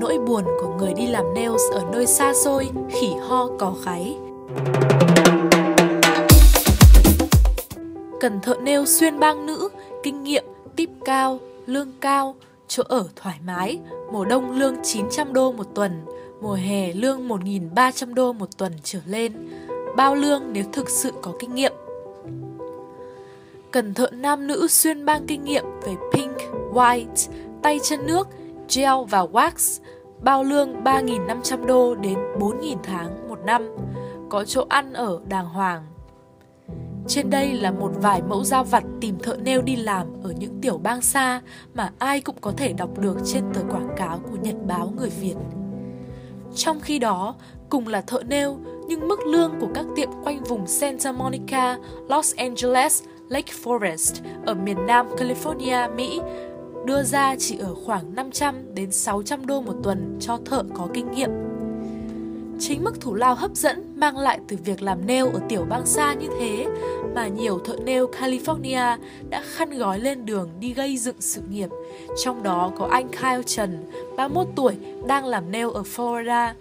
nỗi buồn của người đi làm nails ở nơi xa xôi, khỉ ho có kháy. Cần thợ nail xuyên bang nữ, kinh nghiệm, tip cao, lương cao, chỗ ở thoải mái, mùa đông lương 900 đô một tuần, mùa hè lương 1.300 đô một tuần trở lên, bao lương nếu thực sự có kinh nghiệm. Cần thợ nam nữ xuyên bang kinh nghiệm về pink, white, tay chân nước, gel và wax, bao lương 3.500 đô đến 4.000 tháng một năm, có chỗ ăn ở đàng hoàng. Trên đây là một vài mẫu dao vặt tìm thợ nêu đi làm ở những tiểu bang xa mà ai cũng có thể đọc được trên tờ quảng cáo của Nhật báo người Việt. Trong khi đó, cùng là thợ nêu, nhưng mức lương của các tiệm quanh vùng Santa Monica, Los Angeles, Lake Forest ở miền Nam California, Mỹ đưa ra chỉ ở khoảng 500 đến 600 đô một tuần cho thợ có kinh nghiệm. Chính mức thủ lao hấp dẫn mang lại từ việc làm nail ở tiểu bang xa như thế mà nhiều thợ nail California đã khăn gói lên đường đi gây dựng sự nghiệp. Trong đó có anh Kyle Trần, 31 tuổi, đang làm nail ở Florida.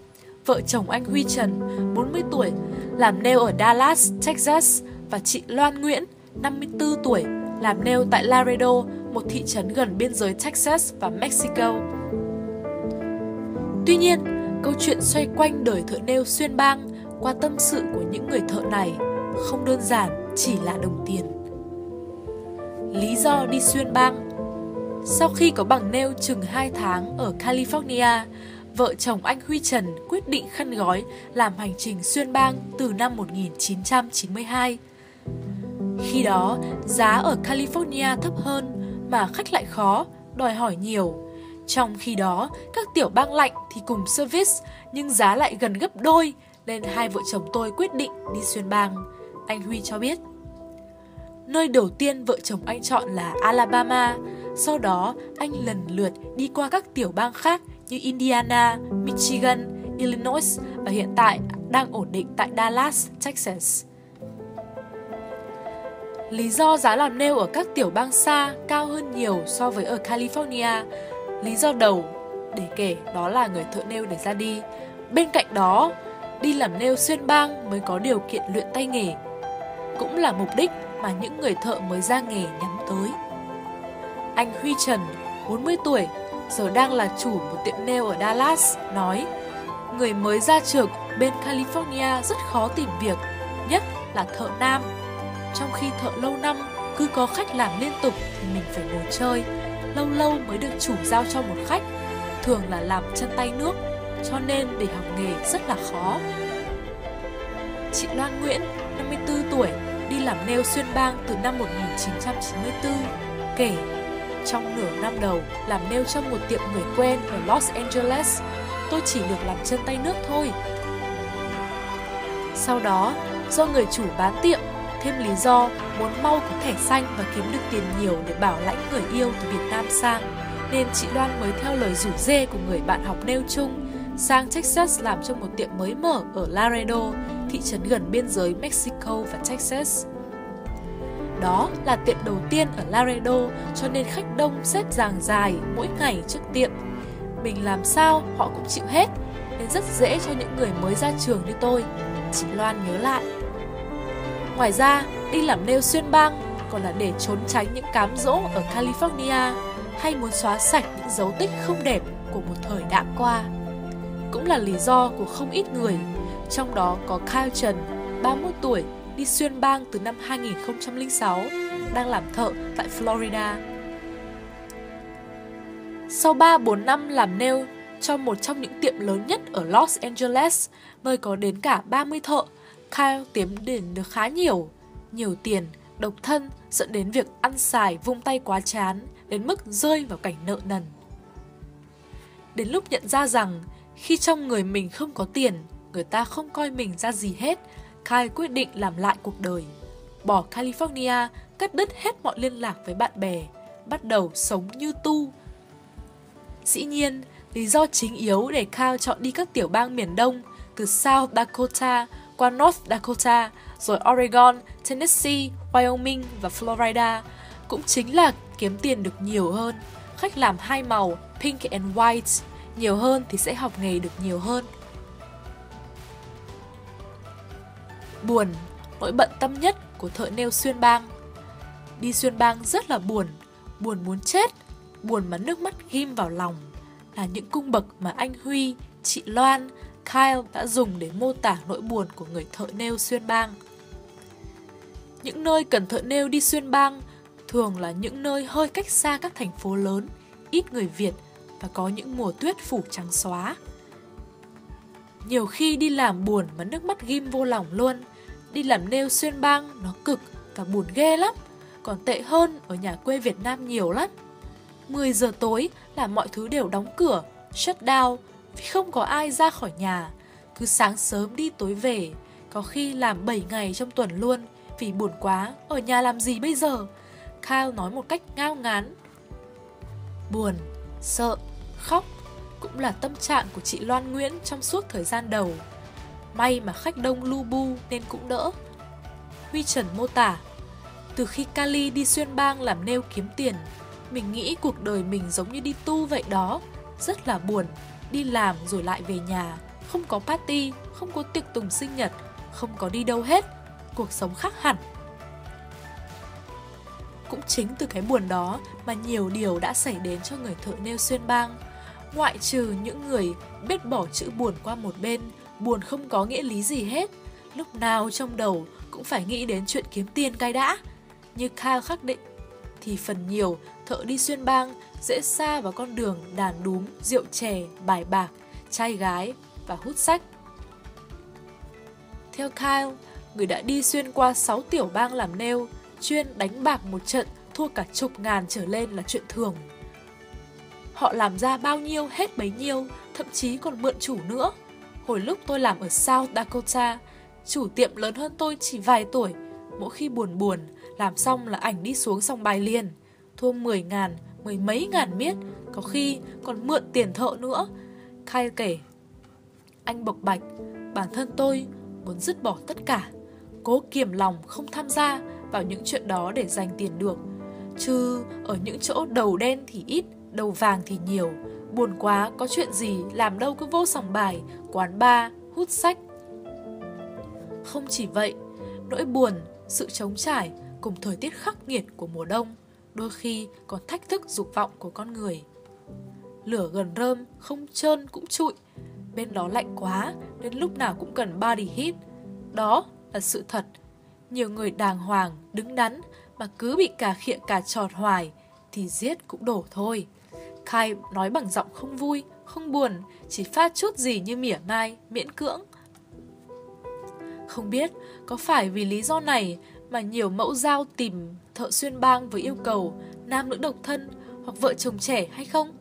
Vợ chồng anh Huy Trần, 40 tuổi, làm nail ở Dallas, Texas và chị Loan Nguyễn, 54 tuổi, làm nail tại Laredo, một thị trấn gần biên giới Texas và Mexico. Tuy nhiên, câu chuyện xoay quanh đời thợ nêu xuyên bang qua tâm sự của những người thợ này không đơn giản chỉ là đồng tiền. Lý do đi xuyên bang Sau khi có bằng nêu chừng 2 tháng ở California, vợ chồng anh Huy Trần quyết định khăn gói làm hành trình xuyên bang từ năm 1992. Khi đó, giá ở California thấp hơn mà khách lại khó, đòi hỏi nhiều. Trong khi đó, các tiểu bang lạnh thì cùng service nhưng giá lại gần gấp đôi nên hai vợ chồng tôi quyết định đi xuyên bang. Anh Huy cho biết. Nơi đầu tiên vợ chồng anh chọn là Alabama, sau đó anh lần lượt đi qua các tiểu bang khác như Indiana, Michigan, Illinois và hiện tại đang ổn định tại Dallas, Texas. Lý do giá làm nêu ở các tiểu bang xa cao hơn nhiều so với ở California. Lý do đầu để kể đó là người thợ nêu để ra đi. Bên cạnh đó, đi làm nêu xuyên bang mới có điều kiện luyện tay nghề. Cũng là mục đích mà những người thợ mới ra nghề nhắm tới. Anh Huy Trần, 40 tuổi, giờ đang là chủ một tiệm nail ở Dallas, nói Người mới ra trường bên California rất khó tìm việc, nhất là thợ nam trong khi thợ lâu năm cứ có khách làm liên tục thì mình phải ngồi chơi, lâu lâu mới được chủ giao cho một khách, thường là làm chân tay nước, cho nên để học nghề rất là khó. Chị Loan Nguyễn, 54 tuổi, đi làm nail xuyên bang từ năm 1994, kể trong nửa năm đầu làm nail cho một tiệm người quen ở Los Angeles, tôi chỉ được làm chân tay nước thôi. Sau đó, do người chủ bán tiệm thêm lý do muốn mau có thẻ xanh và kiếm được tiền nhiều để bảo lãnh người yêu từ Việt Nam sang, nên chị Loan mới theo lời rủ dê của người bạn học nêu chung sang Texas làm trong một tiệm mới mở ở Laredo, thị trấn gần biên giới Mexico và Texas. Đó là tiệm đầu tiên ở Laredo cho nên khách đông xếp dàng dài mỗi ngày trước tiệm. Mình làm sao họ cũng chịu hết nên rất dễ cho những người mới ra trường như tôi. Chị Loan nhớ lại. Ngoài ra, đi làm nail xuyên bang còn là để trốn tránh những cám dỗ ở California hay muốn xóa sạch những dấu tích không đẹp của một thời đã qua. Cũng là lý do của không ít người, trong đó có Kyle Trần, 31 tuổi, đi xuyên bang từ năm 2006, đang làm thợ tại Florida. Sau 3-4 năm làm nail cho một trong những tiệm lớn nhất ở Los Angeles, nơi có đến cả 30 thợ Kyle kiếm đến được khá nhiều, nhiều tiền, độc thân dẫn đến việc ăn xài vung tay quá chán đến mức rơi vào cảnh nợ nần. Đến lúc nhận ra rằng khi trong người mình không có tiền, người ta không coi mình ra gì hết, Kyle quyết định làm lại cuộc đời. Bỏ California, cắt đứt hết mọi liên lạc với bạn bè, bắt đầu sống như tu. Dĩ nhiên, lý do chính yếu để Kyle chọn đi các tiểu bang miền Đông từ South Dakota qua North Dakota, rồi Oregon, Tennessee, Wyoming và Florida cũng chính là kiếm tiền được nhiều hơn. Khách làm hai màu, pink and white, nhiều hơn thì sẽ học nghề được nhiều hơn. Buồn, nỗi bận tâm nhất của thợ nêu xuyên bang. Đi xuyên bang rất là buồn, buồn muốn chết, buồn mà nước mắt ghim vào lòng. Là những cung bậc mà anh Huy, chị Loan, Kyle đã dùng để mô tả nỗi buồn của người thợ nêu xuyên bang. Những nơi cần thợ nêu đi xuyên bang thường là những nơi hơi cách xa các thành phố lớn, ít người Việt và có những mùa tuyết phủ trắng xóa. Nhiều khi đi làm buồn mà nước mắt ghim vô lòng luôn. Đi làm nêu xuyên bang nó cực và buồn ghê lắm. Còn tệ hơn ở nhà quê Việt Nam nhiều lắm. 10 giờ tối là mọi thứ đều đóng cửa, shut down vì không có ai ra khỏi nhà. Cứ sáng sớm đi tối về, có khi làm 7 ngày trong tuần luôn vì buồn quá, ở nhà làm gì bây giờ? Kyle nói một cách ngao ngán. Buồn, sợ, khóc cũng là tâm trạng của chị Loan Nguyễn trong suốt thời gian đầu. May mà khách đông lu bu nên cũng đỡ. Huy Trần mô tả, từ khi Kali đi xuyên bang làm nêu kiếm tiền, mình nghĩ cuộc đời mình giống như đi tu vậy đó, rất là buồn, đi làm rồi lại về nhà, không có party, không có tiệc tùng sinh nhật, không có đi đâu hết, cuộc sống khác hẳn. Cũng chính từ cái buồn đó mà nhiều điều đã xảy đến cho người thợ nêu xuyên bang. Ngoại trừ những người biết bỏ chữ buồn qua một bên, buồn không có nghĩa lý gì hết. Lúc nào trong đầu cũng phải nghĩ đến chuyện kiếm tiền cái đã. Như Kyle khắc định, thì phần nhiều thợ đi xuyên bang dễ xa vào con đường đàn đúm, rượu chè, bài bạc, trai gái và hút sách. Theo Kyle, người đã đi xuyên qua 6 tiểu bang làm nêu, chuyên đánh bạc một trận thua cả chục ngàn trở lên là chuyện thường. Họ làm ra bao nhiêu hết bấy nhiêu, thậm chí còn mượn chủ nữa. Hồi lúc tôi làm ở South Dakota, chủ tiệm lớn hơn tôi chỉ vài tuổi. Mỗi khi buồn buồn, làm xong là ảnh đi xuống xong bài liền. Thua 10 ngàn, mười mấy ngàn miết, có khi còn mượn tiền thợ nữa. Khai kể, anh bộc bạch, bản thân tôi muốn dứt bỏ tất cả, cố kiềm lòng không tham gia vào những chuyện đó để giành tiền được. Chứ ở những chỗ đầu đen thì ít, đầu vàng thì nhiều. Buồn quá, có chuyện gì làm đâu cứ vô sòng bài, quán bar, hút sách. Không chỉ vậy, nỗi buồn, sự trống trải cùng thời tiết khắc nghiệt của mùa đông đôi khi còn thách thức dục vọng của con người. Lửa gần rơm, không trơn cũng trụi, bên đó lạnh quá nên lúc nào cũng cần body heat. Đó là sự thật. Nhiều người đàng hoàng, đứng đắn mà cứ bị cà khịa cà trọt hoài thì giết cũng đổ thôi. Kai nói bằng giọng không vui, không buồn, chỉ phát chút gì như mỉa mai, miễn cưỡng. Không biết có phải vì lý do này mà nhiều mẫu dao tìm thợ xuyên bang với yêu cầu, nam nữ độc thân hoặc vợ chồng trẻ hay không?